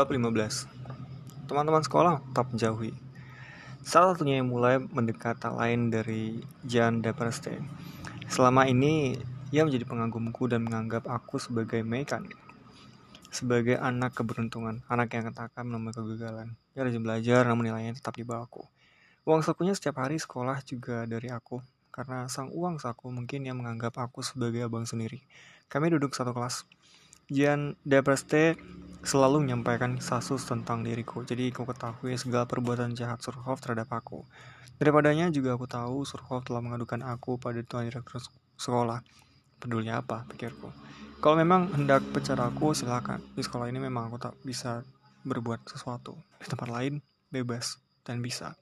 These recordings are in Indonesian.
Bab 15 Teman-teman sekolah tetap menjauhi Salah satunya yang mulai mendekat tak lain dari Jan Depreste Selama ini, ia menjadi pengagumku dan menganggap aku sebagai mekanik Sebagai anak keberuntungan, anak yang ketakan menemui kegagalan. Ia rajin belajar namun nilainya tetap di bawahku Uang sakunya setiap hari sekolah juga dari aku Karena sang uang saku mungkin ia menganggap aku sebagai abang sendiri. Kami duduk satu kelas. Jan Depreste selalu menyampaikan kasus tentang diriku, jadi aku ketahui segala perbuatan jahat Surhoff terhadap aku. Daripadanya juga aku tahu Surhoff telah mengadukan aku pada tuan direktur sekolah. Peduli apa, pikirku. Kalau memang hendak pecat aku, silakan. Di sekolah ini memang aku tak bisa berbuat sesuatu. Di tempat lain, bebas dan bisa.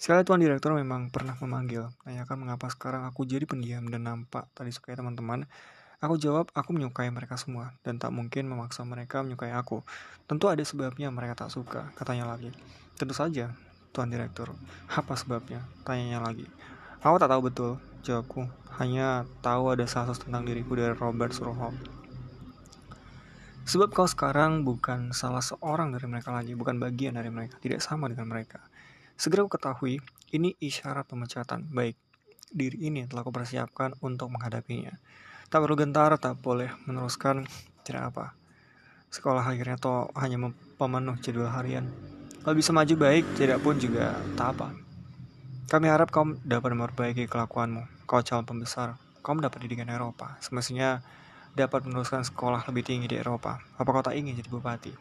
Sekali tuan direktur memang pernah memanggil, tanyakan mengapa sekarang aku jadi pendiam dan nampak tadi sukai teman-teman Aku jawab, aku menyukai mereka semua, dan tak mungkin memaksa mereka menyukai aku. Tentu ada sebabnya mereka tak suka, katanya lagi. Tentu saja, Tuan Direktur. Apa sebabnya? Tanyanya lagi. Aku tak tahu betul, jawabku. Hanya tahu ada kasus tentang diriku dari Robert Surhoff. Sebab kau sekarang bukan salah seorang dari mereka lagi, bukan bagian dari mereka, tidak sama dengan mereka. Segera aku ketahui, ini isyarat pemecatan. Baik, diri ini telah kupersiapkan untuk menghadapinya. Tak perlu gentar, tak boleh meneruskan, tidak apa. Sekolah akhirnya toh hanya pemenuh jadwal harian. Kalau bisa maju baik, tidak pun juga tak apa. Kami harap kau dapat memperbaiki kelakuanmu. Kau calon pembesar, kau mendapat didikan Eropa. Semestinya dapat meneruskan sekolah lebih tinggi di Eropa. Apa kau tak ingin jadi bupati?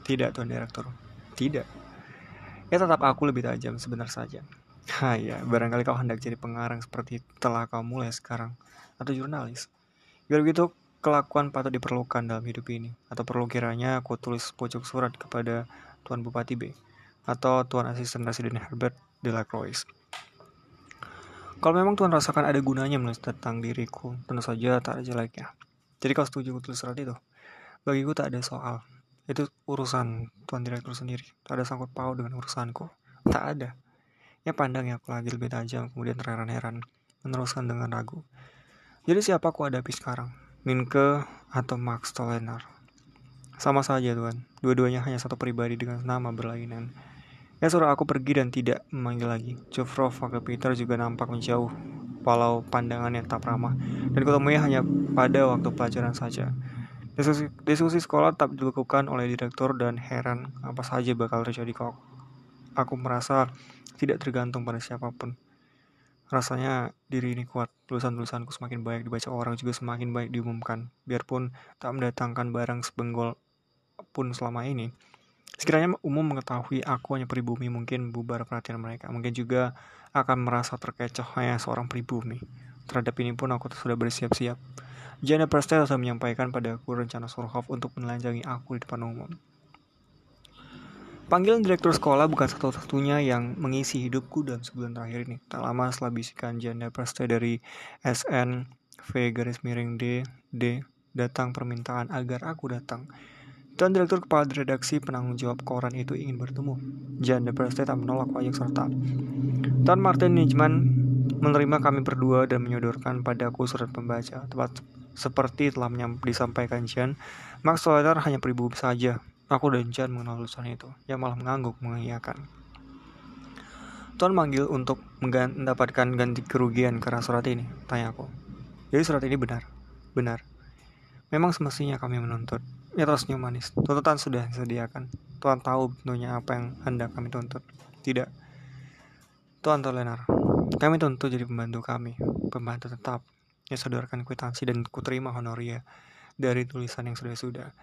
Tidak, Tuan Direktur. Tidak. Ya tetap aku lebih tajam sebentar saja. Ha ya, barangkali kau hendak jadi pengarang seperti telah kau mulai sekarang. Atau jurnalis. Biar begitu, kelakuan patut diperlukan dalam hidup ini. Atau perlu kiranya aku tulis pojok surat kepada Tuan Bupati B. Atau Tuan Asisten Residen Herbert de la Croix. Kalau memang Tuan rasakan ada gunanya menulis tentang diriku, tentu saja tak ada jeleknya. Jadi kau setuju tulis surat itu? Bagiku tak ada soal. Itu urusan Tuan Direktur sendiri. Tak ada sangkut paut dengan urusanku. Tak ada. Ya pandang ya aku lagi lebih tajam, kemudian terheran-heran, meneruskan dengan ragu. Jadi siapa aku hadapi sekarang? Minke atau Max Tolenar? Sama saja tuan, dua-duanya hanya satu pribadi dengan nama berlainan. Ya suruh aku pergi dan tidak memanggil lagi. Jofrov ke Peter juga nampak menjauh, walau pandangannya tak ramah, dan kutemui hanya pada waktu pelajaran saja. Diskusi, diskusi sekolah tetap dilakukan oleh direktur dan heran apa saja bakal terjadi kok. Aku merasa tidak tergantung pada siapa pun. Rasanya diri ini kuat, tulisan-tulisanku semakin baik dibaca orang juga semakin baik diumumkan. Biarpun tak mendatangkan barang sebenggol pun selama ini. Sekiranya umum mengetahui aku hanya pribumi mungkin bubar perhatian mereka. Mungkin juga akan merasa terkecoh hanya seorang pribumi. Terhadap ini pun aku sudah bersiap-siap. Jana Prestel sudah menyampaikan padaku rencana Surhoff untuk menelanjangi aku di depan umum. Panggilan direktur sekolah bukan satu-satunya yang mengisi hidupku dalam sebulan terakhir ini. Tak lama setelah bisikan janda praste dari SN V garis miring D D datang permintaan agar aku datang. Tuan Direktur Kepala Redaksi penanggung jawab koran itu ingin bertemu. Janda Praste tak menolak wajah serta. Tuan Martin Nijman menerima kami berdua dan menyodorkan padaku surat pembaca. Tepat seperti telah disampaikan Jan, Max Soler hanya pribumi saja Aku dan Jan mengenal lulusan itu, yang malah mengangguk mengiyakan. Tuan manggil untuk mendapatkan ganti kerugian karena surat ini, tanya aku. Jadi surat ini benar? Benar. Memang semestinya kami menuntut. Ya terus senyum manis. Tuntutan sudah disediakan. Tuan tahu bentuknya apa yang hendak kami tuntut. Tidak. Tuan Tolenar, kami tuntut jadi pembantu kami. Pembantu tetap. Ya sodorkan kwitansi dan kuterima honoria dari tulisan yang sudah-sudah.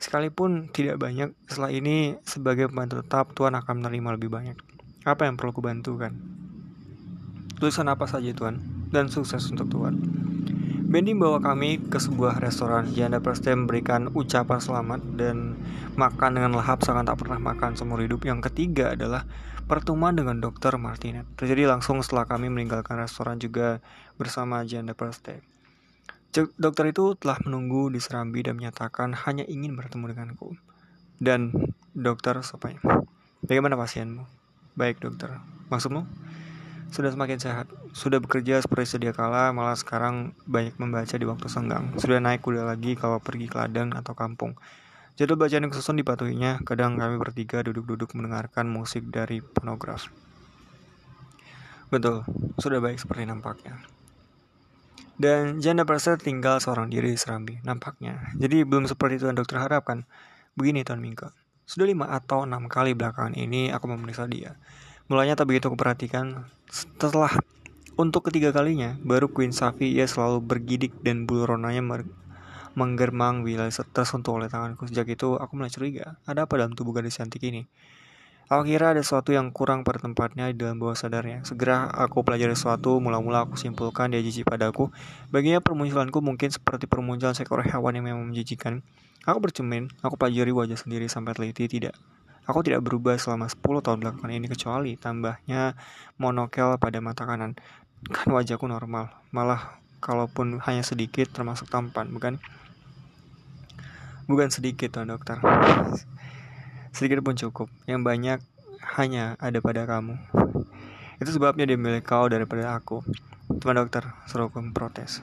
Sekalipun tidak banyak, setelah ini sebagai pembantu tetap Tuhan akan menerima lebih banyak. Apa yang perlu kubantu kan? Tulisan apa saja Tuhan, dan sukses untuk Tuhan. Bendy membawa kami ke sebuah restoran. Janda Preste memberikan ucapan selamat dan makan dengan lahap sangat tak pernah makan seumur hidup. Yang ketiga adalah pertemuan dengan Dr. Martinet. Terjadi langsung setelah kami meninggalkan restoran juga bersama Janda Preste. Dokter itu telah menunggu di serambi dan menyatakan hanya ingin bertemu denganku. Dan dokter sopanya, bagaimana pasienmu? Baik dokter, maksudmu? Sudah semakin sehat, sudah bekerja seperti sedia kala, malah sekarang banyak membaca di waktu senggang. Sudah naik kuda lagi kalau pergi ke ladang atau kampung. Jadwal bacaan yang susun dipatuhinya, kadang kami bertiga duduk-duduk mendengarkan musik dari fonograf. Betul, sudah baik seperti nampaknya. Dan janda Praset tinggal seorang diri di Serambi, nampaknya. Jadi belum seperti itu yang dokter harapkan. Begini Tuan Mingke, sudah lima atau enam kali belakangan ini aku memeriksa dia. Mulanya tak begitu kuperhatikan, setelah untuk ketiga kalinya, baru Queen Safi ia selalu bergidik dan bulu ronanya menggermang bila tersentuh oleh tanganku. Sejak itu, aku mulai curiga, ada apa dalam tubuh gadis cantik ini? Aku kira ada sesuatu yang kurang pada tempatnya di dalam bawah sadarnya. Segera aku pelajari sesuatu, mula-mula aku simpulkan dia jijik padaku. Baginya permunculanku mungkin seperti permunculan seekor hewan yang memang menjijikan. Aku bercermin, aku pelajari wajah sendiri sampai teliti tidak. Aku tidak berubah selama 10 tahun belakangan ini kecuali tambahnya monokel pada mata kanan. Kan wajahku normal, malah kalaupun hanya sedikit termasuk tampan, bukan? Bukan sedikit, Tuan Dokter. Sedikit pun cukup. Yang banyak hanya ada pada kamu. Itu sebabnya dia milih kau daripada aku. Tuan dokter, seruku memprotes.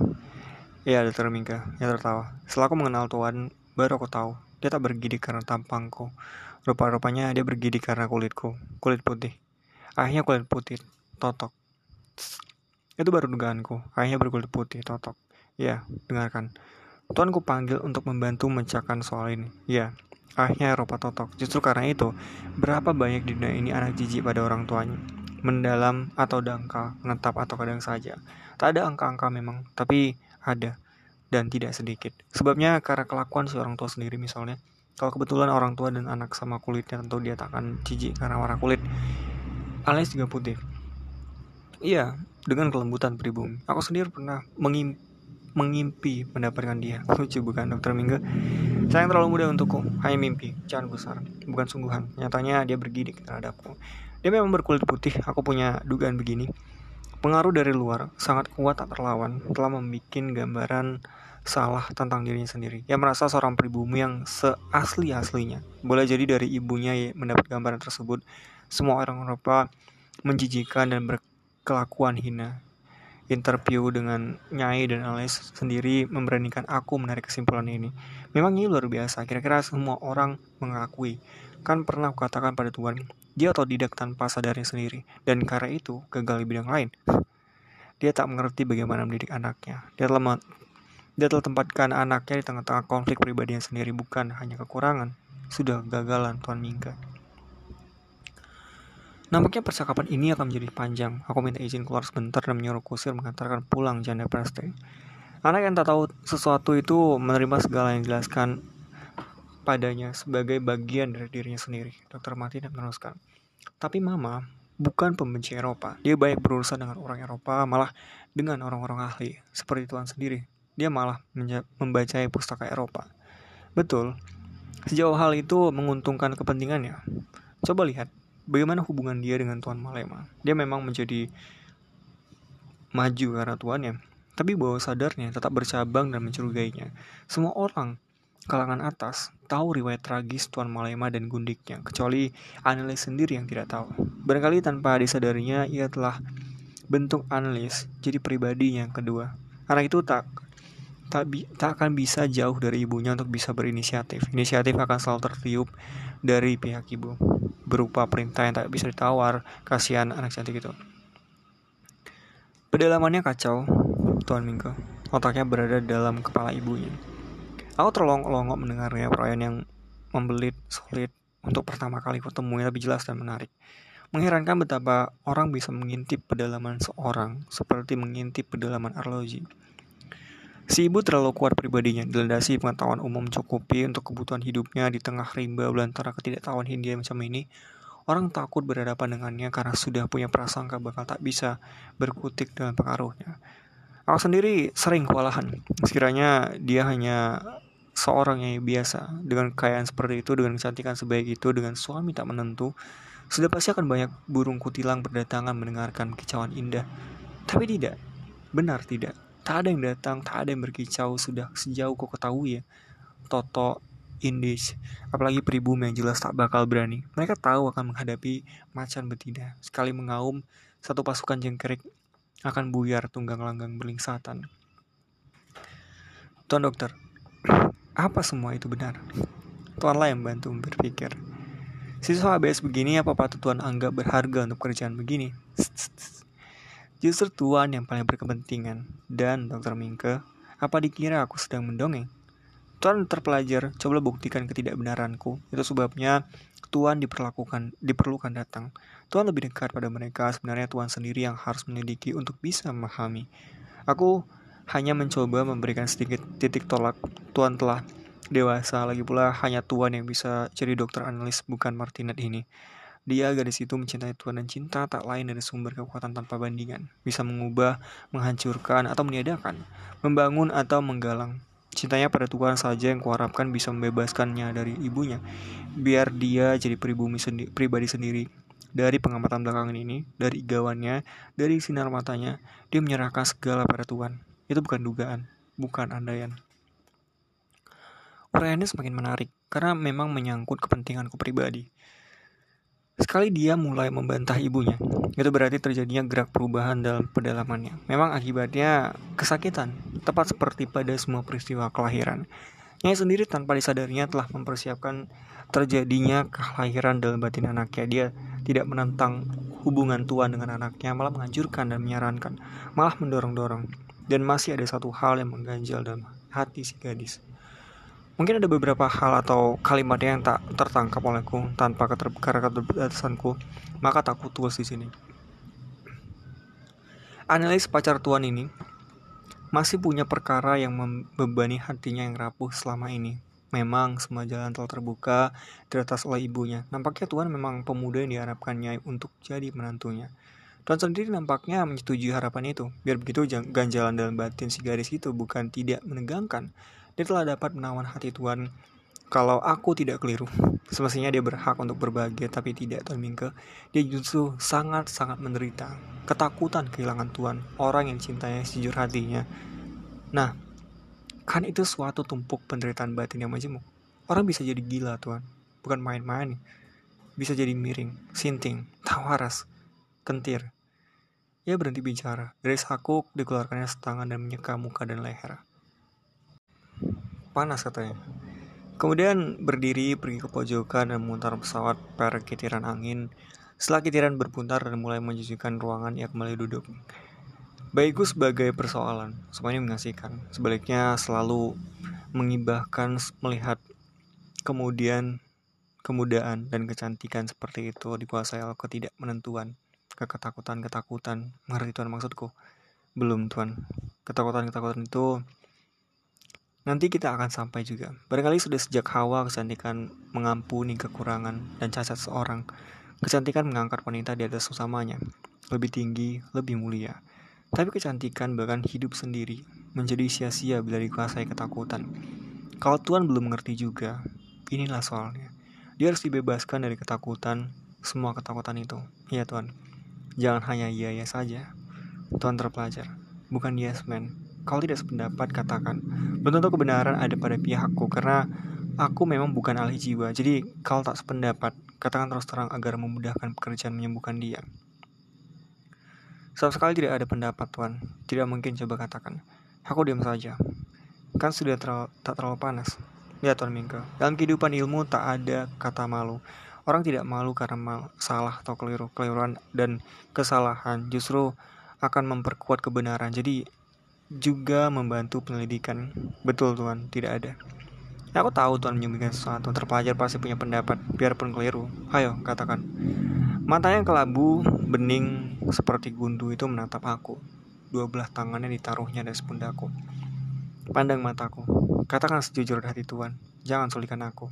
Iya, dokter Mingga, yang tertawa. Setelah aku mengenal Tuan, baru aku tahu. Dia tak bergidik karena tampangku. Rupa-rupanya dia bergidik karena kulitku. Kulit putih. Akhirnya kulit putih, totok. Itu baru dugaanku. Akhirnya berkulit putih, totok. Ya, dengarkan. Tuan ku panggil untuk membantu memecahkan soal ini. Ya, akhirnya Eropa totok. Justru karena itu, berapa banyak di dunia ini anak jijik pada orang tuanya. Mendalam atau dangkal, menetap atau kadang saja. Tak ada angka-angka memang, tapi ada. Dan tidak sedikit. Sebabnya karena kelakuan si orang tua sendiri misalnya. Kalau kebetulan orang tua dan anak sama kulitnya tentu dia tak akan jijik karena warna kulit. Alias juga putih. Iya, dengan kelembutan pribumi. Aku sendiri pernah mengimpi mengimpi mendapatkan dia. Lucu bukan dokter Minggu? Saya yang terlalu muda untukku, hanya mimpi, jangan besar, bukan sungguhan. Nyatanya dia bergidik terhadapku. Dia memang berkulit putih, aku punya dugaan begini. Pengaruh dari luar sangat kuat tak terlawan telah membuat gambaran salah tentang dirinya sendiri. Ia merasa seorang pribumi yang seasli-aslinya. Boleh jadi dari ibunya mendapat gambaran tersebut. Semua orang Eropa menjijikan dan berkelakuan hina interview dengan Nyai dan Alex sendiri memberanikan aku menarik kesimpulan ini. Memang ini luar biasa, kira-kira semua orang mengakui. Kan pernah kukatakan pada Tuhan, dia otodidak tanpa sadarnya sendiri. Dan karena itu, gagal di bidang lain. Dia tak mengerti bagaimana mendidik anaknya. Dia telah, dia telah tempatkan anaknya di tengah-tengah konflik pribadinya sendiri, bukan hanya kekurangan. Sudah gagalan Tuan Mingga. Nampaknya percakapan ini akan menjadi panjang. Aku minta izin keluar sebentar dan menyuruh kusir mengantarkan pulang janda Preste. Anak yang tak tahu sesuatu itu menerima segala yang dijelaskan padanya sebagai bagian dari dirinya sendiri. Dokter mati dan meneruskan. Tapi mama bukan pembenci Eropa. Dia baik berurusan dengan orang Eropa, malah dengan orang-orang ahli. Seperti Tuhan sendiri. Dia malah membaca pustaka Eropa. Betul, sejauh hal itu menguntungkan kepentingannya. Coba lihat, bagaimana hubungan dia dengan Tuan Malema. Dia memang menjadi maju karena tuannya, tapi bawah sadarnya tetap bercabang dan mencurigainya. Semua orang kalangan atas tahu riwayat tragis Tuan Malema dan Gundiknya, kecuali analis sendiri yang tidak tahu. Barangkali tanpa disadarinya, ia telah bentuk analis jadi pribadinya yang kedua. Anak itu tak tak, bi, tak akan bisa jauh dari ibunya untuk bisa berinisiatif. Inisiatif akan selalu tertiup dari pihak ibu berupa perintah yang tak bisa ditawar. Kasihan anak cantik itu. Pedalamannya kacau, Tuan Mingke. Otaknya berada dalam kepala ibunya. Aku terlongok-longok mendengarnya perayaan yang membelit, solid, untuk pertama kali ketemu yang lebih jelas dan menarik. Mengherankan betapa orang bisa mengintip pedalaman seorang seperti mengintip pedalaman arloji. Si ibu terlalu kuat pribadinya, dilandasi pengetahuan umum cukupi untuk kebutuhan hidupnya di tengah rimba belantara ketidaktahuan Hindia macam ini. Orang takut berhadapan dengannya karena sudah punya prasangka bakal tak bisa berkutik dengan pengaruhnya. Aku sendiri sering kewalahan. Sekiranya dia hanya seorang yang biasa, dengan kekayaan seperti itu, dengan kecantikan sebaik itu, dengan suami tak menentu, sudah pasti akan banyak burung kutilang berdatangan mendengarkan kicauan indah. Tapi tidak, benar tidak. Tak ada yang datang, tak ada yang berkicau sudah sejauh kau ketahui ya. Toto, Indis, apalagi pribumi yang jelas tak bakal berani. Mereka tahu akan menghadapi macan betina. Sekali mengaum, satu pasukan jengkerik akan buyar tunggang langgang berlingsatan. Tuan dokter, apa semua itu benar? Tuanlah yang bantu berpikir. Siswa ABS begini apa patut Tuan anggap berharga untuk pekerjaan begini? Justru Tuan yang paling berkepentingan. Dan, Dr. Mingke, apa dikira aku sedang mendongeng? Tuan terpelajar, coba buktikan ketidakbenaranku. Itu sebabnya Tuan diperlakukan, diperlukan datang. Tuan lebih dekat pada mereka, sebenarnya Tuan sendiri yang harus menyelidiki untuk bisa memahami. Aku hanya mencoba memberikan sedikit titik tolak. Tuan telah dewasa, lagi pula hanya Tuan yang bisa jadi dokter analis, bukan Martinet ini. Dia gadis itu mencintai Tuhan dan cinta tak lain dari sumber kekuatan tanpa bandingan. Bisa mengubah, menghancurkan, atau meniadakan. Membangun atau menggalang. Cintanya pada Tuhan saja yang kuharapkan bisa membebaskannya dari ibunya. Biar dia jadi pribumi sendi pribadi sendiri. Dari pengamatan belakangan ini, dari igawannya, dari sinar matanya, dia menyerahkan segala pada Tuhan. Itu bukan dugaan, bukan andaian. Uraiannya semakin menarik, karena memang menyangkut kepentinganku pribadi. Sekali dia mulai membantah ibunya, itu berarti terjadinya gerak perubahan dalam pedalamannya. Memang akibatnya kesakitan, tepat seperti pada semua peristiwa kelahiran. Nyai sendiri tanpa disadarinya telah mempersiapkan terjadinya kelahiran dalam batin anaknya. Dia tidak menentang hubungan Tuhan dengan anaknya, malah menghancurkan dan menyarankan, malah mendorong-dorong. Dan masih ada satu hal yang mengganjal dalam hati si gadis. Mungkin ada beberapa hal atau kalimat yang tak tertangkap olehku tanpa keterbatasanku, maka tak tulis di sini. Analis pacar tuan ini masih punya perkara yang membebani hatinya yang rapuh selama ini. Memang semua jalan telah terbuka di atas oleh ibunya. Nampaknya Tuhan memang pemuda yang diharapkannya untuk jadi menantunya. Tuhan sendiri nampaknya menyetujui harapan itu. Biar begitu ganjalan dalam batin si gadis itu bukan tidak menegangkan, dia telah dapat menawan hati Tuhan kalau aku tidak keliru. Semestinya dia berhak untuk berbahagia, tapi tidak Tuhan Mingke. Dia justru sangat-sangat menderita. Ketakutan kehilangan Tuhan, orang yang cintanya sejujur hatinya. Nah, kan itu suatu tumpuk penderitaan batin yang majemuk. Orang bisa jadi gila Tuhan, bukan main-main. Bisa jadi miring, sinting, tawaras, kentir. Ia berhenti bicara. Dari sakuk dikeluarkannya setangan dan menyeka muka dan leher panas katanya. Kemudian berdiri pergi ke pojokan dan memutar pesawat per kitiran angin. Setelah kitiran berputar dan mulai menjijikkan ruangan, ia kembali duduk. Baikku sebagai persoalan, semuanya mengasihkan. Sebaliknya selalu mengibahkan melihat kemudian kemudaan dan kecantikan seperti itu dikuasai oleh ketidakmenentuan, keketakutan-ketakutan. Mengerti Tuhan maksudku? Belum Tuhan. Ketakutan-ketakutan itu Nanti kita akan sampai juga. Barangkali sudah sejak Hawa kecantikan mengampuni kekurangan dan cacat seorang. Kecantikan mengangkat wanita di atas sesamanya, lebih tinggi, lebih mulia. Tapi kecantikan bahkan hidup sendiri menjadi sia-sia bila dikuasai ketakutan. Kalau Tuhan belum mengerti juga, inilah soalnya. Dia harus dibebaskan dari ketakutan, semua ketakutan itu. Ya Tuhan, jangan hanya iya-iya saja. Tuhan terpelajar, bukan yes man. Kalau tidak sependapat, katakan. Belum tentu kebenaran ada pada pihakku, karena aku memang bukan ahli jiwa. Jadi, kalau tak sependapat, katakan terus terang agar memudahkan pekerjaan menyembuhkan dia. Sama sekali tidak ada pendapat, Tuan. Tidak mungkin coba katakan. Aku diam saja. Kan sudah terlalu, tak terlalu panas. Ya, Tuan Mingke. Dalam kehidupan ilmu tak ada kata malu. Orang tidak malu karena mal, salah atau keliru. Keliruan dan kesalahan justru akan memperkuat kebenaran. Jadi juga membantu penyelidikan. Betul Tuhan, tidak ada. Aku tahu Tuhan menyembunyikan sesuatu. Terpelajar pasti punya pendapat, biarpun keliru. Ayo, katakan. Matanya kelabu, bening, seperti gundu itu menatap aku. Dua belah tangannya ditaruhnya di pundakku. Pandang mataku. Katakan sejujur hati Tuhan. Jangan sulikan aku.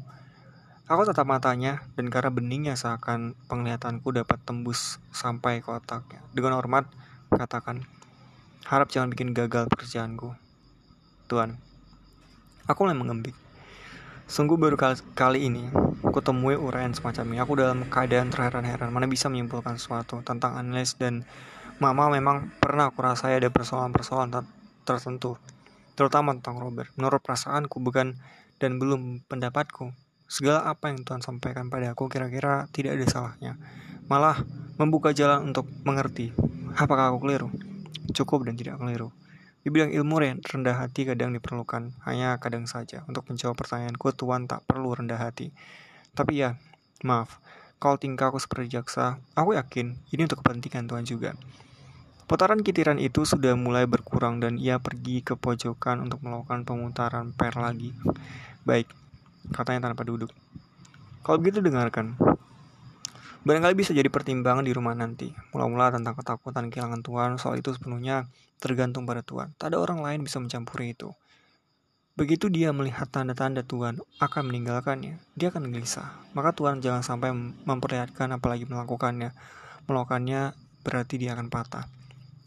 Aku tatap matanya, dan karena beningnya seakan penglihatanku dapat tembus sampai ke otaknya. Dengan hormat, katakan, Harap jangan bikin gagal pekerjaanku. Tuhan, aku mulai mengembik. Sungguh baru kali, kali ini aku temui uraian semacam ini. Aku dalam keadaan terheran-heran. Mana bisa menyimpulkan sesuatu tentang analis dan mama memang pernah aku rasa ada persoalan-persoalan tertentu. Terutama tentang Robert. Menurut perasaanku bukan dan belum pendapatku. Segala apa yang Tuhan sampaikan pada aku kira-kira tidak ada salahnya. Malah membuka jalan untuk mengerti apakah aku keliru cukup dan tidak keliru. Di bidang ilmu rendah hati kadang diperlukan, hanya kadang saja. Untuk menjawab pertanyaanku, Tuhan tak perlu rendah hati. Tapi ya, maaf, kalau tingkah aku seperti jaksa, aku yakin ini untuk kepentingan Tuhan juga. Putaran kitiran itu sudah mulai berkurang dan ia pergi ke pojokan untuk melakukan pemutaran per lagi. Baik, katanya tanpa duduk. Kalau begitu dengarkan. Barangkali bisa jadi pertimbangan di rumah nanti. Mula-mula tentang ketakutan kehilangan Tuhan, soal itu sepenuhnya tergantung pada Tuhan. Tak ada orang lain bisa mencampuri itu. Begitu dia melihat tanda-tanda Tuhan akan meninggalkannya, dia akan gelisah. Maka Tuhan jangan sampai memperlihatkan apalagi melakukannya. Melakukannya berarti dia akan patah.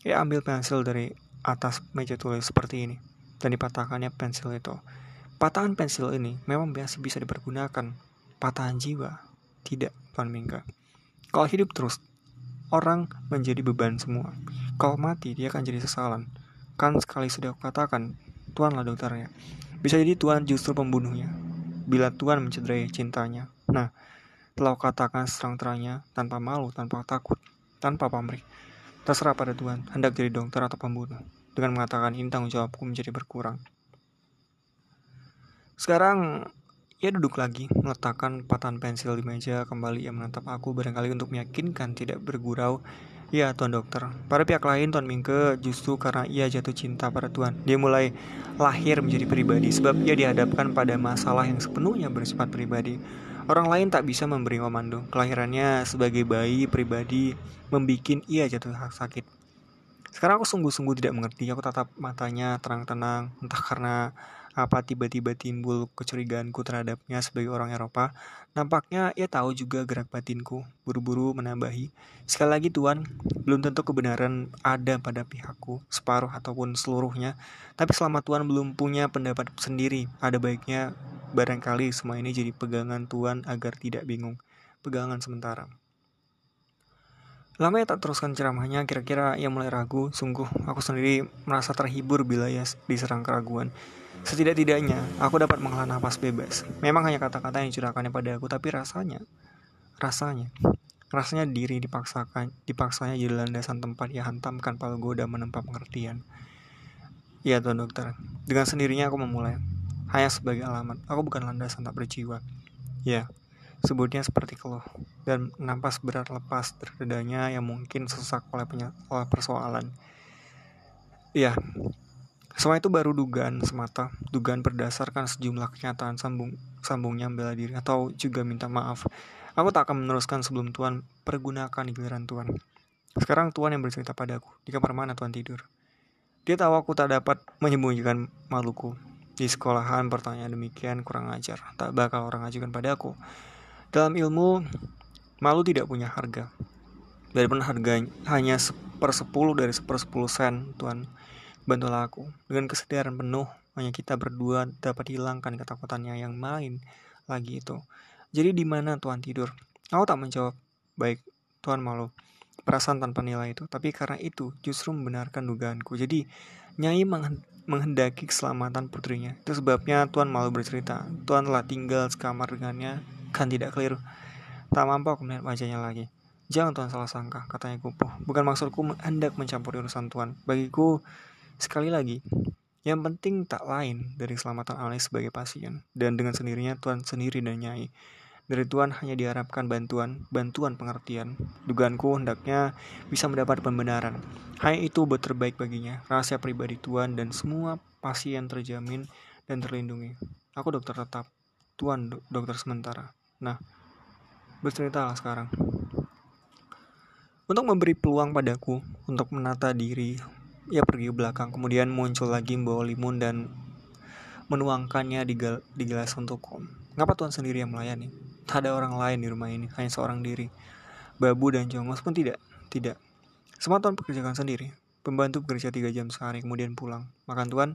Ia ambil pensil dari atas meja tulis seperti ini, dan dipatahkannya pensil itu. Patahan pensil ini memang biasa bisa dipergunakan. Patahan jiwa, tidak, Tuan Mingga. Kalau hidup terus, orang menjadi beban semua. Kalau mati, dia akan jadi sesalan. Kan sekali sudah katakan, Tuhanlah dokternya. Bisa jadi Tuhan justru pembunuhnya. Bila Tuhan mencederai cintanya. Nah, telah katakan serang-terangnya, tanpa malu, tanpa takut, tanpa pamrih. Terserah pada Tuhan, hendak jadi dokter atau pembunuh. Dengan mengatakan ini tanggung jawabku menjadi berkurang. Sekarang ia duduk lagi, meletakkan patahan pensil di meja, kembali ia menatap aku barangkali untuk meyakinkan tidak bergurau. Ya, Tuan Dokter. Pada pihak lain, Tuan Mingke justru karena ia jatuh cinta pada Tuan. Dia mulai lahir menjadi pribadi sebab ia dihadapkan pada masalah yang sepenuhnya bersifat pribadi. Orang lain tak bisa memberi komando. Kelahirannya sebagai bayi pribadi membuat ia jatuh sakit. Sekarang aku sungguh-sungguh tidak mengerti. Aku tatap matanya terang-tenang, entah karena apa tiba-tiba timbul kecurigaanku terhadapnya sebagai orang Eropa. Nampaknya ia tahu juga gerak batinku, buru-buru menambahi. Sekali lagi Tuan, belum tentu kebenaran ada pada pihakku, separuh ataupun seluruhnya. Tapi selama Tuan belum punya pendapat sendiri, ada baiknya barangkali semua ini jadi pegangan Tuan agar tidak bingung. Pegangan sementara. Lama ya tak teruskan ceramahnya, kira-kira ia mulai ragu. Sungguh, aku sendiri merasa terhibur bila ia diserang keraguan. Setidak-tidaknya, aku dapat menghela nafas bebas. Memang hanya kata-kata yang dicurahkannya pada aku, tapi rasanya, rasanya, rasanya diri dipaksakan, dipaksanya jadi landasan tempat ia hantamkan palgoda menempa pengertian. Ya tuan dokter, dengan sendirinya aku memulai. Hanya sebagai alamat, aku bukan landasan tak berjiwa. Ya, sebutnya seperti keluh dan nafas berat lepas dari yang mungkin sesak oleh, oleh persoalan. Ya, semua itu baru dugaan semata, dugaan berdasarkan sejumlah kenyataan sambung sambungnya bela diri atau juga minta maaf. Aku tak akan meneruskan sebelum Tuhan pergunakan giliran Tuhan. Sekarang Tuhan yang bercerita padaku, di kamar mana Tuhan tidur? Dia tahu aku tak dapat menyembunyikan maluku. Di sekolahan pertanyaan demikian kurang ajar, tak bakal orang ajukan padaku. Dalam ilmu, malu tidak punya harga. Daripada harganya hanya per sepuluh dari seper sepuluh sen, Tuhan Bantulah aku. Dengan kesadaran penuh, hanya kita berdua dapat hilangkan ketakutannya yang main lagi itu. Jadi di mana Tuhan tidur? Aku tak menjawab. Baik, Tuhan malu. Perasaan tanpa nilai itu. Tapi karena itu justru membenarkan dugaanku. Jadi Nyai menghendaki keselamatan putrinya. Itu sebabnya Tuhan malu bercerita. Tuhan telah tinggal sekamar dengannya. Kan tidak keliru. Tak mampu aku melihat wajahnya lagi. Jangan Tuhan salah sangka, katanya kupuh. Bukan maksudku hendak mencampuri urusan Tuhan. Bagiku, Sekali lagi, yang penting tak lain dari keselamatan Alex sebagai pasien, dan dengan sendirinya Tuhan sendiri dan Nyai. Dari Tuhan hanya diharapkan bantuan, bantuan pengertian. Dugaanku hendaknya bisa mendapat pembenaran. Hanya itu terbaik baginya, rahasia pribadi Tuhan dan semua pasien terjamin dan terlindungi. Aku dokter tetap, Tuhan do dokter sementara. Nah, berceritalah sekarang. Untuk memberi peluang padaku untuk menata diri, ia pergi ke belakang, kemudian muncul lagi membawa limun dan menuangkannya di, gel di gelas untukku. Ngapa Tuhan sendiri yang melayani? Tak ada orang lain di rumah ini, hanya seorang diri. Babu dan Jongos pun tidak. Tidak. Semua Tuhan pekerjakan sendiri. Pembantu bekerja tiga jam sehari, kemudian pulang. Makan Tuhan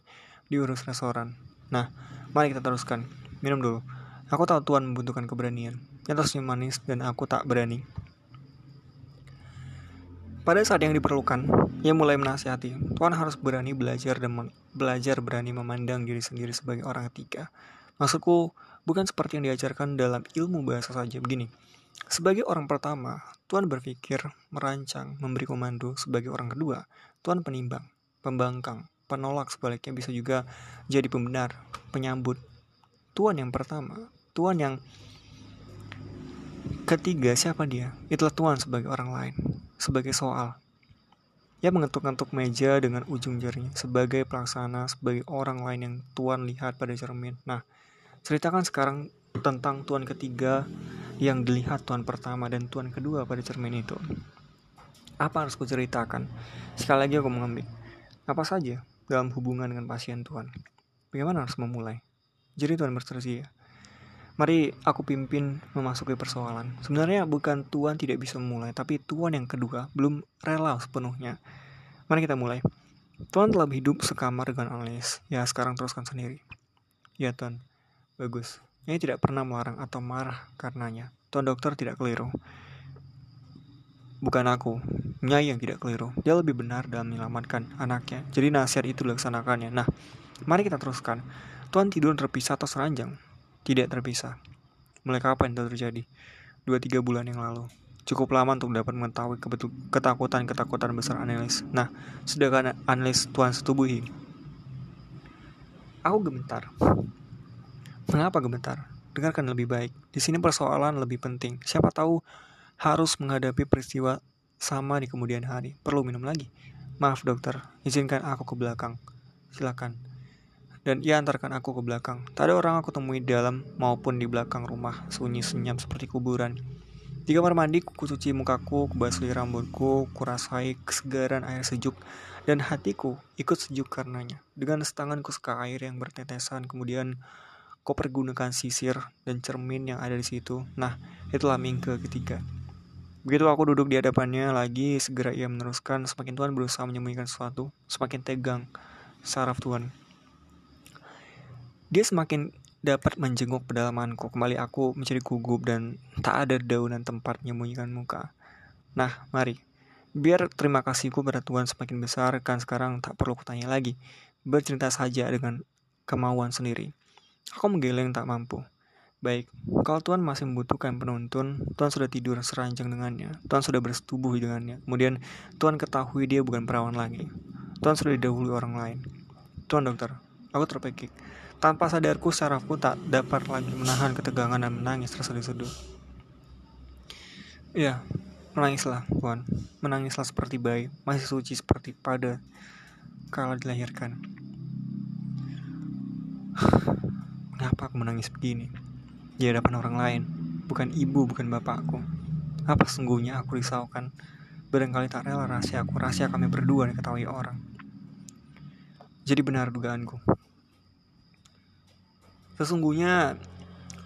diurus restoran. Nah, mari kita teruskan. Minum dulu. Aku tahu Tuhan membutuhkan keberanian. Nyata manis dan aku tak berani. Pada saat yang diperlukan, ia mulai menasihati, Tuhan harus berani belajar dan belajar berani memandang diri sendiri sebagai orang ketiga. Maksudku, bukan seperti yang diajarkan dalam ilmu bahasa saja begini. Sebagai orang pertama, Tuhan berpikir, merancang, memberi komando. Sebagai orang kedua, Tuhan penimbang, pembangkang, penolak sebaliknya bisa juga jadi pembenar, penyambut. Tuhan yang pertama, Tuhan yang ketiga siapa dia? Itulah Tuhan sebagai orang lain, sebagai soal. Ya mengetuk-ngetuk meja dengan ujung jarinya sebagai pelaksana, sebagai orang lain yang Tuhan lihat pada cermin. Nah, ceritakan sekarang tentang Tuhan ketiga yang dilihat Tuhan pertama dan Tuhan kedua pada cermin itu. Apa harus kuceritakan? Sekali lagi aku mengambil. Apa saja dalam hubungan dengan pasien Tuhan? Bagaimana harus memulai? Jadi Tuhan bersedia. Mari aku pimpin memasuki persoalan. Sebenarnya bukan Tuhan tidak bisa memulai, tapi Tuhan yang kedua belum rela sepenuhnya. Mari kita mulai. Tuhan telah hidup sekamar dengan analis. Ya, sekarang teruskan sendiri. Ya, Tuhan. Bagus. Ini tidak pernah melarang atau marah karenanya. Tuan dokter tidak keliru. Bukan aku, Nyai yang tidak keliru. Dia lebih benar dalam menyelamatkan anaknya. Jadi nasihat itu dilaksanakannya. Nah, mari kita teruskan. Tuan tidur terpisah atau seranjang? Tidak terpisah. Mulai kapan itu terjadi? Dua tiga bulan yang lalu. Cukup lama untuk dapat mengetahui ketakutan-ketakutan besar analis. Nah, sedangkan analis Tuan setubuhi. Aku gemetar. Mengapa gemetar? Dengarkan lebih baik. Di sini persoalan lebih penting. Siapa tahu harus menghadapi peristiwa sama di kemudian hari. Perlu minum lagi? Maaf dokter, izinkan aku ke belakang. Silakan. Dan ia antarkan aku ke belakang. Tak ada orang aku temui dalam maupun di belakang rumah, sunyi senyap seperti kuburan. Di kamar mandi, ku cuci mukaku, kubasuhi rambutku, kurasai kesegaran air sejuk, dan hatiku ikut sejuk karenanya. Dengan setanganku suka air yang bertetesan, kemudian kau pergunakan sisir dan cermin yang ada di situ. Nah, itulah mingke ketiga. Begitu aku duduk di hadapannya lagi, segera ia meneruskan, semakin Tuhan berusaha menyembunyikan sesuatu, semakin tegang saraf Tuhan. Dia semakin dapat menjenguk pedalamanku. Kembali aku menjadi gugup dan tak ada daunan tempat menyembunyikan muka. Nah, mari. Biar terima kasihku pada Tuhan semakin besar, kan sekarang tak perlu kutanya lagi. Bercerita saja dengan kemauan sendiri. Aku menggeleng tak mampu. Baik, kalau Tuhan masih membutuhkan penuntun, Tuhan sudah tidur seranjang dengannya. Tuhan sudah bersetubuh dengannya. Kemudian Tuhan ketahui dia bukan perawan lagi. Tuhan sudah didahului orang lain. Tuhan dokter, aku terpekik. Tanpa sadarku, sarafku tak dapat lagi menahan ketegangan dan menangis terseduh-seduh. Ya, menangislah, Tuhan. Menangislah seperti bayi, masih suci seperti pada kala dilahirkan. Mengapa aku menangis begini? di hadapan orang lain, bukan ibu, bukan bapakku. Apa sungguhnya aku risaukan? Barangkali tak rela rahasia aku, rahasia kami berdua diketahui orang. Jadi benar dugaanku. Sesungguhnya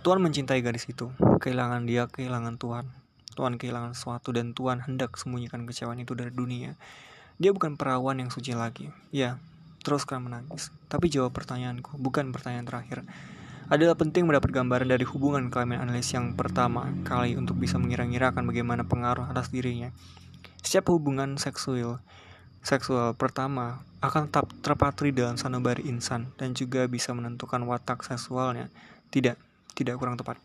Tuhan mencintai gadis itu. Kehilangan dia, kehilangan Tuhan. Tuhan kehilangan sesuatu dan Tuhan hendak sembunyikan kecewaan itu dari dunia. Dia bukan perawan yang suci lagi. Ya, teruskan menangis. Tapi jawab pertanyaanku, bukan pertanyaan terakhir adalah penting mendapat gambaran dari hubungan kelamin analis yang pertama kali untuk bisa mengira-ngira akan bagaimana pengaruh atas dirinya. Setiap hubungan seksual seksual pertama akan tetap terpatri dalam sanubari insan dan juga bisa menentukan watak seksualnya. Tidak, tidak kurang tepat.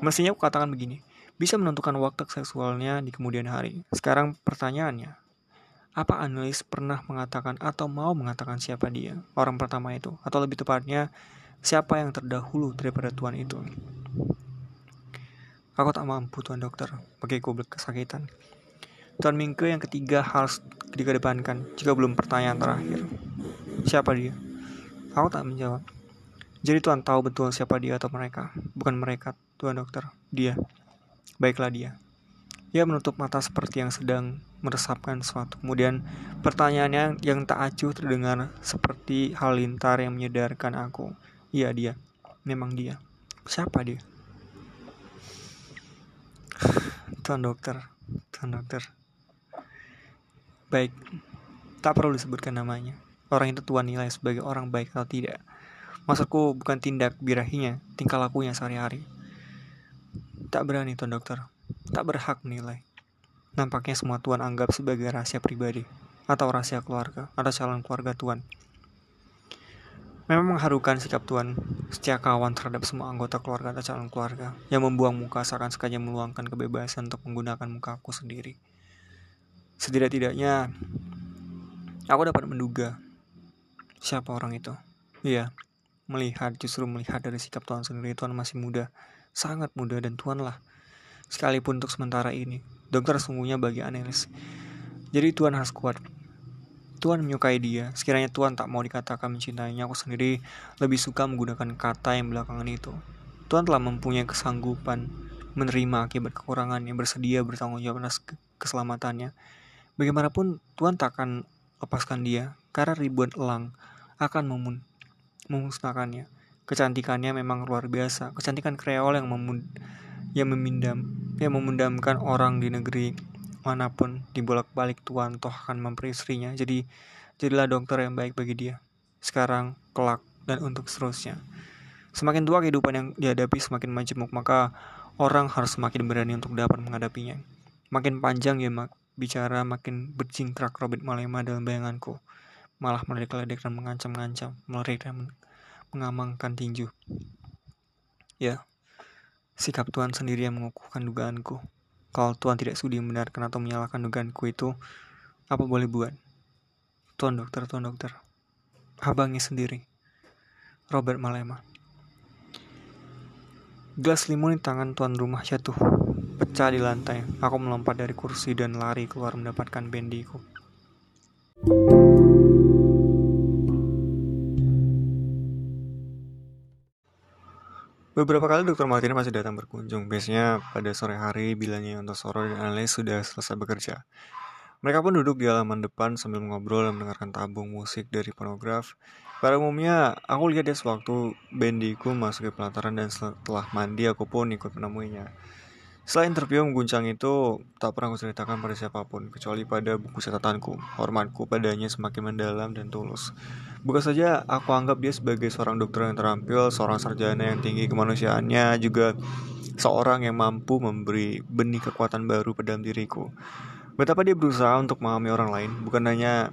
Mestinya aku katakan begini, bisa menentukan watak seksualnya di kemudian hari. Sekarang pertanyaannya, apa analis pernah mengatakan atau mau mengatakan siapa dia, orang pertama itu? Atau lebih tepatnya, Siapa yang terdahulu daripada Tuhan itu? Aku tak mampu, Tuhan dokter, bagiku kesakitan. Tuhan Mingke yang ketiga harus dikedepankan jika belum pertanyaan terakhir. Siapa dia? Aku tak menjawab. Jadi Tuhan tahu betul siapa dia atau mereka. Bukan mereka, Tuhan dokter. Dia. Baiklah dia. Ia menutup mata seperti yang sedang meresapkan sesuatu. Kemudian pertanyaannya yang tak acuh terdengar seperti halilintar yang menyadarkan aku Iya dia, memang dia. Siapa dia? Tuan dokter, tuan dokter. Baik, tak perlu disebutkan namanya. Orang itu tuan nilai sebagai orang baik atau tidak. Maksudku bukan tindak birahinya, tingkah lakunya sehari-hari. Tak berani tuan dokter, tak berhak menilai. Nampaknya semua tuan anggap sebagai rahasia pribadi, atau rahasia keluarga, atau calon keluarga tuan. Memang mengharukan sikap Tuhan setia kawan terhadap semua anggota keluarga atau calon keluarga yang membuang muka seakan sengaja meluangkan kebebasan untuk menggunakan mukaku sendiri. Setidak-tidaknya, aku dapat menduga siapa orang itu. Iya, melihat justru melihat dari sikap Tuhan sendiri Tuhan masih muda, sangat muda dan Tuhan lah. Sekalipun untuk sementara ini, dokter sungguhnya bagi Anelis. Jadi Tuhan harus kuat. Tuhan menyukai dia. Sekiranya Tuhan tak mau dikatakan mencintainya, aku sendiri lebih suka menggunakan kata yang belakangan itu. Tuhan telah mempunyai kesanggupan menerima akibat kekurangannya, bersedia bertanggung jawab atas keselamatannya. Bagaimanapun Tuhan tak akan lepaskan dia, karena ribuan elang akan memun memusnahkannya. Kecantikannya memang luar biasa. Kecantikan kreol yang memund yang memindam yang memendamkan orang di negeri mana pun dibolak-balik Tuhan toh akan memperistrinya. Jadi jadilah dokter yang baik bagi dia. Sekarang, kelak, dan untuk seterusnya. Semakin tua kehidupan yang dihadapi semakin majemuk, maka orang harus semakin berani untuk dapat menghadapinya. Makin panjang ya mak bicara, makin berjingkrak Robert Malema dalam bayanganku. Malah meledek-ledek dan mengancam-ngancam, melirik dan mengamankan tinju. Ya, sikap Tuhan sendiri yang mengukuhkan dugaanku. Kalau Tuhan tidak sudi membenarkan atau menyalahkan dugaanku itu, apa boleh buat? Tuan dokter, tuan dokter. Abangnya sendiri. Robert Malema. Gelas limun di tangan tuan rumah jatuh. Pecah di lantai. Aku melompat dari kursi dan lari keluar mendapatkan bendiku. Beberapa kali dokter Martina masih datang berkunjung, biasanya pada sore hari bila untuk Soro dan analis sudah selesai bekerja. Mereka pun duduk di halaman depan sambil ngobrol dan mendengarkan tabung musik dari fonograf. Pada umumnya, aku lihat dia sewaktu bendiku masuk ke pelataran dan setelah mandi aku pun ikut menemuinya. Setelah interview mengguncang itu, tak pernah aku ceritakan pada siapa pun, kecuali pada buku catatanku. Hormatku padanya semakin mendalam dan tulus. Bukan saja aku anggap dia sebagai seorang dokter yang terampil, seorang sarjana yang tinggi kemanusiaannya, juga seorang yang mampu memberi benih kekuatan baru pada diriku. Betapa dia berusaha untuk memahami orang lain, bukan hanya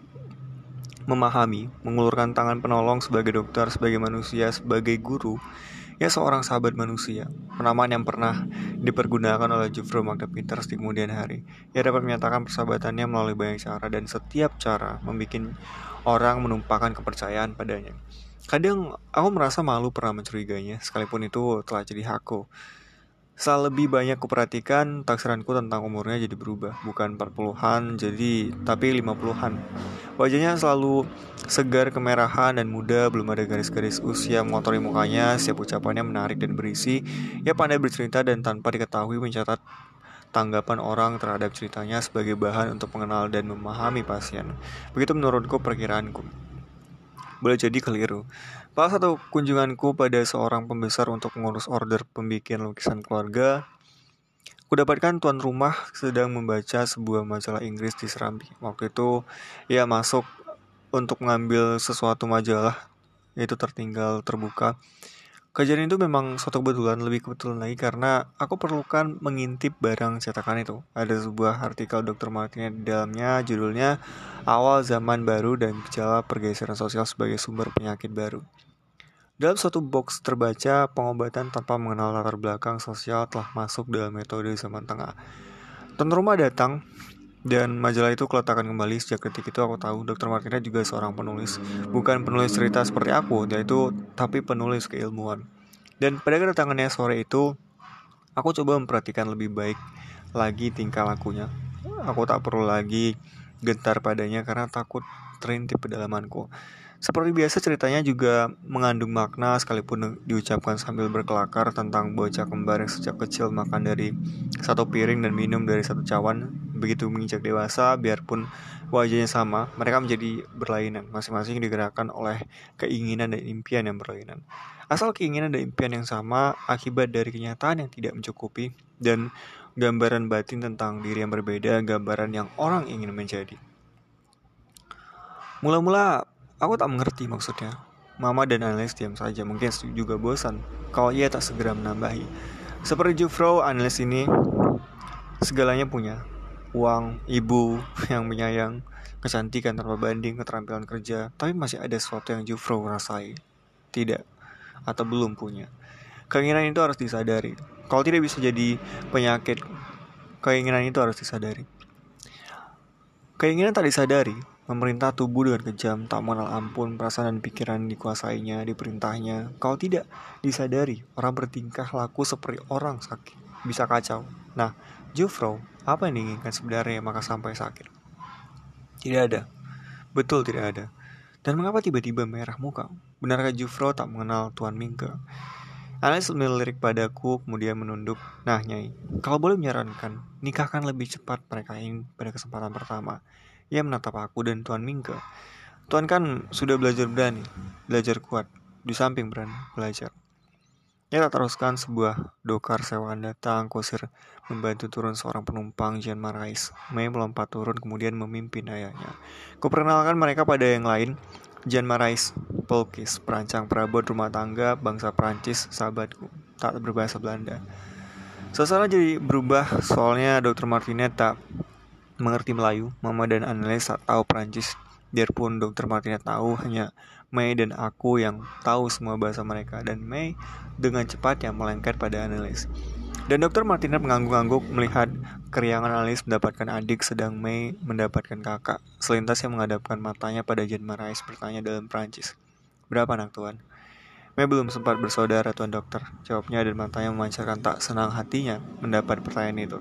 memahami, mengulurkan tangan penolong sebagai dokter, sebagai manusia, sebagai guru, Ya seorang sahabat manusia, penamaan yang pernah dipergunakan oleh Geoffrey Magda Peters di kemudian hari. Ia dapat menyatakan persahabatannya melalui banyak cara dan setiap cara membuat orang menumpahkan kepercayaan padanya. Kadang aku merasa malu pernah mencurigainya, sekalipun itu telah jadi hakku. Saat lebih banyak kuperhatikan, taksiranku tentang umurnya jadi berubah. Bukan 40-an, jadi tapi 50-an. Wajahnya selalu segar kemerahan dan muda, belum ada garis-garis usia mengotori mukanya, setiap ucapannya menarik dan berisi. Ia pandai bercerita dan tanpa diketahui mencatat tanggapan orang terhadap ceritanya sebagai bahan untuk mengenal dan memahami pasien. Begitu menurutku perkiraanku. Boleh jadi keliru. Pada satu kunjunganku pada seorang pembesar untuk mengurus order pembikin lukisan keluarga, Kudapatkan tuan rumah sedang membaca sebuah majalah Inggris di Serambi. Waktu itu ia masuk untuk mengambil sesuatu majalah, yaitu tertinggal terbuka. Kejadian itu memang suatu kebetulan, lebih kebetulan lagi karena aku perlukan mengintip barang cetakan itu. Ada sebuah artikel Dr. Martinez di dalamnya, judulnya Awal Zaman Baru dan Gejala Pergeseran Sosial sebagai Sumber Penyakit Baru. Dalam suatu box terbaca, pengobatan tanpa mengenal latar belakang sosial telah masuk dalam metode zaman tengah. Tuan rumah datang dan majalah itu keletakan kembali sejak ketika itu aku tahu Dr. Martina juga seorang penulis. Bukan penulis cerita seperti aku, yaitu tapi penulis keilmuan. Dan pada kedatangannya sore itu Aku coba memperhatikan lebih baik lagi tingkah lakunya. Aku tak perlu lagi gentar padanya karena takut terintip pedalamanku seperti biasa ceritanya juga mengandung makna sekalipun diucapkan sambil berkelakar tentang bocah kembar yang sejak kecil makan dari satu piring dan minum dari satu cawan. Begitu menginjak dewasa, biarpun wajahnya sama, mereka menjadi berlainan, masing-masing digerakkan oleh keinginan dan impian yang berlainan. Asal keinginan dan impian yang sama akibat dari kenyataan yang tidak mencukupi dan gambaran batin tentang diri yang berbeda, gambaran yang orang ingin menjadi. Mula-mula Aku tak mengerti maksudnya. Mama dan Annelies diam saja, mungkin juga bosan kalau ia tak segera menambahi. Seperti Jufro, Annelies ini segalanya punya. Uang, ibu yang menyayang, kecantikan tanpa banding, keterampilan kerja, tapi masih ada sesuatu yang Jufro rasai. Tidak, atau belum punya. Keinginan itu harus disadari. Kalau tidak bisa jadi penyakit, keinginan itu harus disadari. Keinginan tak disadari memerintah tubuh dengan kejam, tak mengenal ampun, perasaan dan pikiran dikuasainya, diperintahnya. Kalau tidak disadari, orang bertingkah laku seperti orang sakit, bisa kacau. Nah, Jufro, apa yang diinginkan sebenarnya maka sampai sakit? Tidak ada. Betul tidak ada. Dan mengapa tiba-tiba merah muka? Benarkah Jufro tak mengenal Tuan Mingke? Alex melirik padaku, kemudian menunduk. Nah, Nyai, kalau boleh menyarankan, nikahkan lebih cepat mereka ini pada kesempatan pertama. Ia menatap aku dan Tuan Mingke. Tuan kan sudah belajar berani, belajar kuat, di samping berani belajar. Ia tak teruskan sebuah dokar sewaan datang, kusir membantu turun seorang penumpang Jean Marais. Mei melompat turun kemudian memimpin ayahnya. Kuperkenalkan mereka pada yang lain, Jean Marais, pelukis, perancang perabot rumah tangga, bangsa Prancis, sahabatku, tak berbahasa Belanda. Suasana jadi berubah soalnya Dr. Martinet tak mengerti Melayu, Mama dan Annelies tahu Prancis. Biarpun Dr. Martinez tahu, hanya Mei dan aku yang tahu semua bahasa mereka. Dan Mei dengan cepat yang melengket pada Annelies. Dan Dr. Martinez mengangguk-angguk melihat keriangan Annelies mendapatkan adik sedang Mei mendapatkan kakak. Selintas yang menghadapkan matanya pada Jean Marais bertanya dalam Prancis. Berapa anak tuan? Mei belum sempat bersaudara tuan dokter. Jawabnya dan matanya memancarkan tak senang hatinya mendapat pertanyaan itu.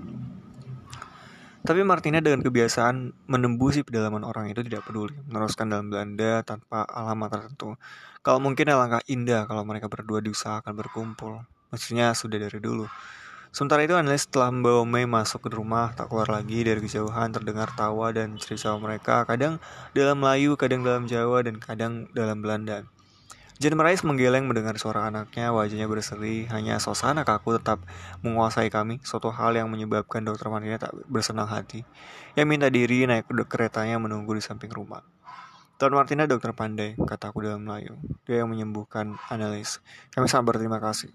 Tapi Martina dengan kebiasaan menembusi pedalaman orang itu tidak peduli, meneruskan dalam Belanda tanpa alamat tertentu. Kalau mungkin alangkah indah kalau mereka berdua diusahakan berkumpul. Maksudnya sudah dari dulu. Sementara itu Annelies setelah membawa Mei masuk ke rumah, tak keluar lagi dari kejauhan terdengar tawa dan cerita mereka, kadang dalam Melayu, kadang dalam Jawa, dan kadang dalam Belanda. Jan Marais menggeleng mendengar suara anaknya, wajahnya berseri, hanya suasana kaku tetap menguasai kami, suatu hal yang menyebabkan dokter Martina tak bersenang hati. Yang minta diri naik ke keretanya menunggu di samping rumah. Tuan Martina dokter pandai, kataku dalam Melayu. Dia yang menyembuhkan analis. Kami sangat berterima kasih.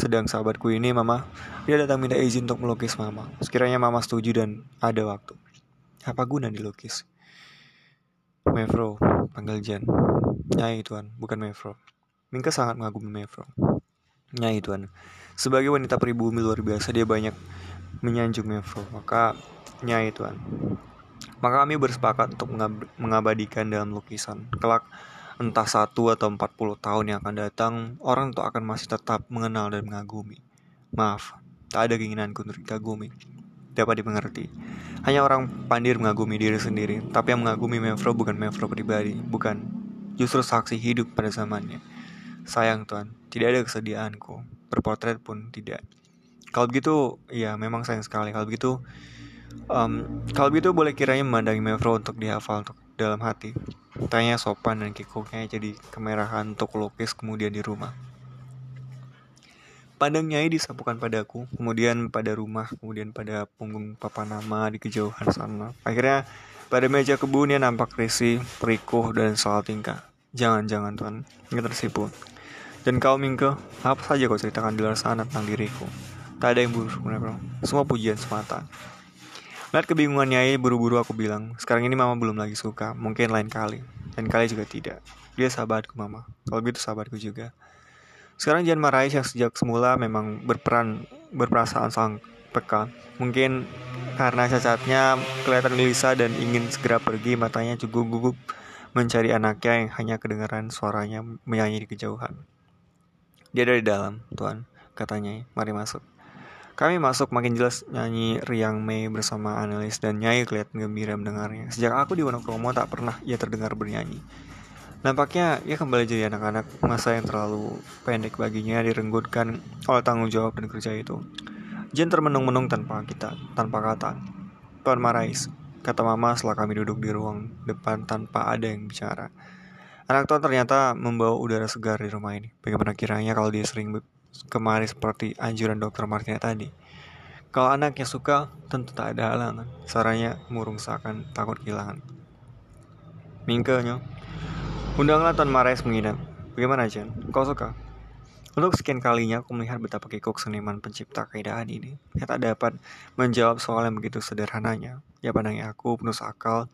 Sedang sahabatku ini, Mama, dia datang minta izin untuk melukis Mama. Sekiranya Mama setuju dan ada waktu. Apa guna dilukis? Mevro, panggil Jan. Nyai Tuan, bukan Mevro. Mingka sangat mengagumi Mevro. Nyai Tuan, sebagai wanita pribumi luar biasa dia banyak menyanjung Mevro. Maka Nyai Tuan. Maka kami bersepakat untuk mengab mengabadikan dalam lukisan. Kelak entah satu atau empat puluh tahun yang akan datang, orang itu akan masih tetap mengenal dan mengagumi. Maaf, tak ada keinginanku untuk dikagumi. Dapat dimengerti. Hanya orang pandir mengagumi diri sendiri, tapi yang mengagumi Mevro bukan Mevro pribadi, bukan justru saksi hidup pada zamannya. Sayang Tuhan, tidak ada kesediaanku. Berpotret pun tidak. Kalau begitu, ya memang sayang sekali. Kalau begitu, um, kalau begitu boleh kiranya memandangi Mevro untuk dihafal untuk dalam hati. Tanya sopan dan kikuknya jadi kemerahan untuk lukis kemudian di rumah. Pandang Nyai disapukan padaku, kemudian pada rumah, kemudian pada punggung papa nama di kejauhan sana. Akhirnya pada meja kebun ia nampak risih, perikuh, dan salah tingkah. Jangan-jangan Tuhan, nggak tersipu. Dan kau Mingke, apa saja kau ceritakan di luar sana tentang diriku? Tak ada yang buruk bro. Semua pujian semata. Lihat kebingungan Nyai, buru-buru aku bilang, sekarang ini mama belum lagi suka, mungkin lain kali. Dan kali juga tidak. Dia sahabatku mama, kalau gitu sahabatku juga. Sekarang Jan Marais yang sejak semula memang berperan berperasaan sang peka. Mungkin karena cacatnya kelihatan gelisah dan ingin segera pergi, matanya cukup gugup mencari anaknya yang hanya kedengaran suaranya menyanyi di kejauhan. Dia dari dalam, Tuan, katanya. Mari masuk. Kami masuk makin jelas nyanyi Riang Mei bersama analis dan Nyai kelihatan gembira mendengarnya. Sejak aku di Wonokromo tak pernah ia terdengar bernyanyi. Nampaknya ia kembali jadi anak-anak masa yang terlalu pendek baginya direnggutkan oleh tanggung jawab dan kerja itu. Jen termenung-menung tanpa kita, tanpa kata. Tuan Marais, kata mama setelah kami duduk di ruang depan tanpa ada yang bicara. Anak tuan ternyata membawa udara segar di rumah ini. Bagaimana kiranya kalau dia sering kemari seperti anjuran dokter Martina tadi. Kalau anaknya suka, tentu tak ada halangan. Saranya murung seakan takut kehilangan. Mingkenya, undanglah Tuan Mares menginap. Bagaimana, Jen? Kau suka? Untuk sekian kalinya aku melihat betapa kikuk seniman pencipta keindahan ini yang tak dapat menjawab soal yang begitu sederhananya. Ya pandangnya aku penuh akal.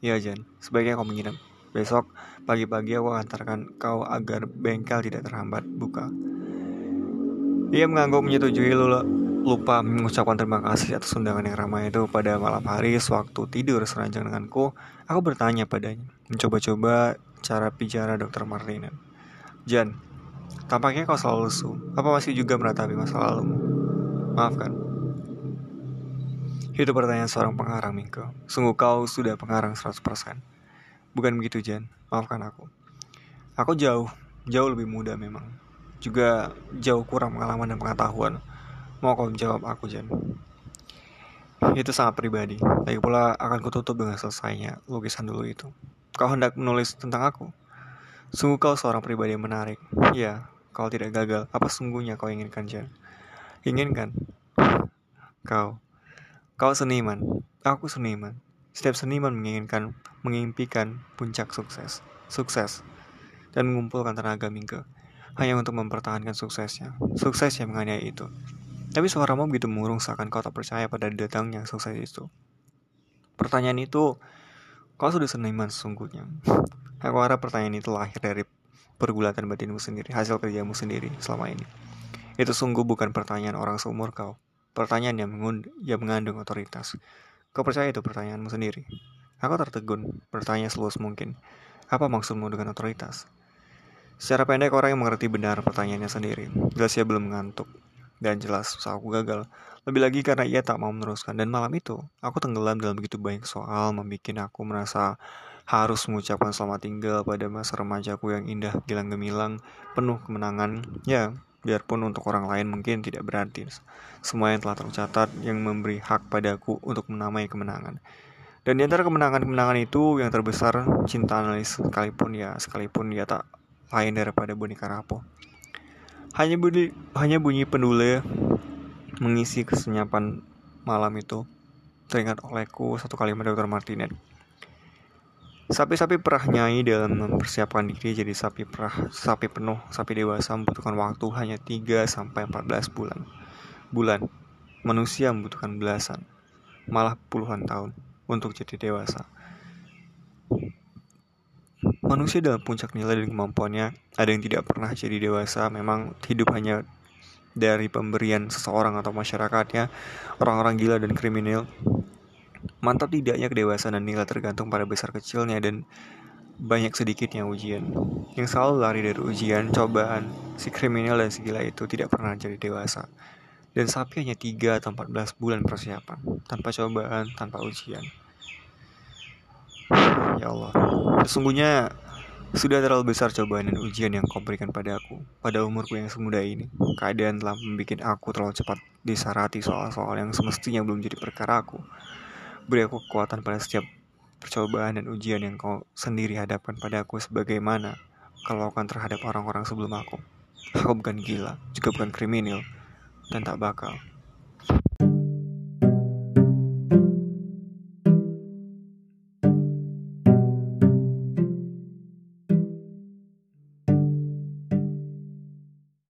Ya Jan, sebaiknya kau menginap. Besok pagi-pagi aku antarkan kau agar bengkel tidak terhambat buka. Ia mengangguk menyetujui lulu lupa mengucapkan terima kasih atas undangan yang ramai itu pada malam hari sewaktu tidur seranjang denganku, aku bertanya padanya, mencoba-coba cara bicara dokter Martina. Jan, tampaknya kau selalu lesu. Apa masih juga meratapi masa lalumu? Maafkan. Itu pertanyaan seorang pengarang, Mingko. Sungguh kau sudah pengarang 100%. Bukan begitu, Jan. Maafkan aku. Aku jauh, jauh lebih muda memang. Juga jauh kurang pengalaman dan pengetahuan Mau kau jawab aku, Jen? Itu sangat pribadi. Lagi pula akan kututup dengan selesainya lukisan dulu itu. Kau hendak menulis tentang aku? Sungguh kau seorang pribadi yang menarik. Ya, kau tidak gagal. Apa sungguhnya kau inginkan, Jen? Inginkan? Kau. Kau seniman. Aku seniman. Setiap seniman menginginkan, mengimpikan puncak sukses. Sukses. Dan mengumpulkan tenaga minggu hanya untuk mempertahankan suksesnya. Sukses yang menganiaya itu. Tapi suaramu begitu murung seakan kau tak percaya pada datangnya sukses itu. Pertanyaan itu, kau sudah seniman sesungguhnya. Aku harap pertanyaan itu lahir dari pergulatan batinmu sendiri, hasil kerjamu sendiri selama ini. Itu sungguh bukan pertanyaan orang seumur kau. Pertanyaan yang, mengund yang mengandung otoritas. Kau percaya itu pertanyaanmu sendiri? Aku tertegun, bertanya seluas mungkin. Apa maksudmu dengan otoritas? Secara pendek orang yang mengerti benar pertanyaannya sendiri. Jelas ia belum mengantuk. Dan jelas usaha aku gagal. Lebih lagi karena ia tak mau meneruskan. Dan malam itu, aku tenggelam dalam begitu banyak soal membuat aku merasa harus mengucapkan selamat tinggal pada masa remajaku yang indah, gilang gemilang, penuh kemenangan. Ya, biarpun untuk orang lain mungkin tidak berarti. Semua yang telah tercatat yang memberi hak padaku untuk menamai kemenangan. Dan di antara kemenangan-kemenangan itu yang terbesar cinta analis sekalipun ya sekalipun dia tak lain daripada boneka rapuh. Hanya bunyi, hanya bunyi pendule mengisi kesenyapan malam itu. Teringat olehku satu kalimat Dr. Martinet. Sapi-sapi perah nyai dalam mempersiapkan diri jadi sapi perah, sapi penuh, sapi dewasa membutuhkan waktu hanya 3 sampai 14 bulan. Bulan. Manusia membutuhkan belasan, malah puluhan tahun untuk jadi dewasa. Manusia dalam puncak nilai dan kemampuannya, ada yang tidak pernah jadi dewasa, memang hidup hanya dari pemberian seseorang atau masyarakatnya, orang-orang gila dan kriminal. Mantap tidaknya kedewasaan dan nilai tergantung pada besar kecilnya dan banyak sedikitnya ujian. Yang selalu lari dari ujian, cobaan, si kriminal dan si gila itu tidak pernah jadi dewasa. Dan sapi hanya 3 atau 14 bulan persiapan, tanpa cobaan, tanpa ujian. Ya Allah, sesungguhnya sudah terlalu besar cobaan dan ujian yang kau berikan pada aku pada umurku yang semudah ini. Keadaan telah membuat aku terlalu cepat disarati soal-soal yang semestinya belum jadi perkara aku. Beri aku kekuatan pada setiap percobaan dan ujian yang kau sendiri hadapkan pada aku sebagaimana kalau akan terhadap orang-orang sebelum aku. Aku bukan gila, juga bukan kriminal, dan tak bakal.